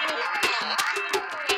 Yeah.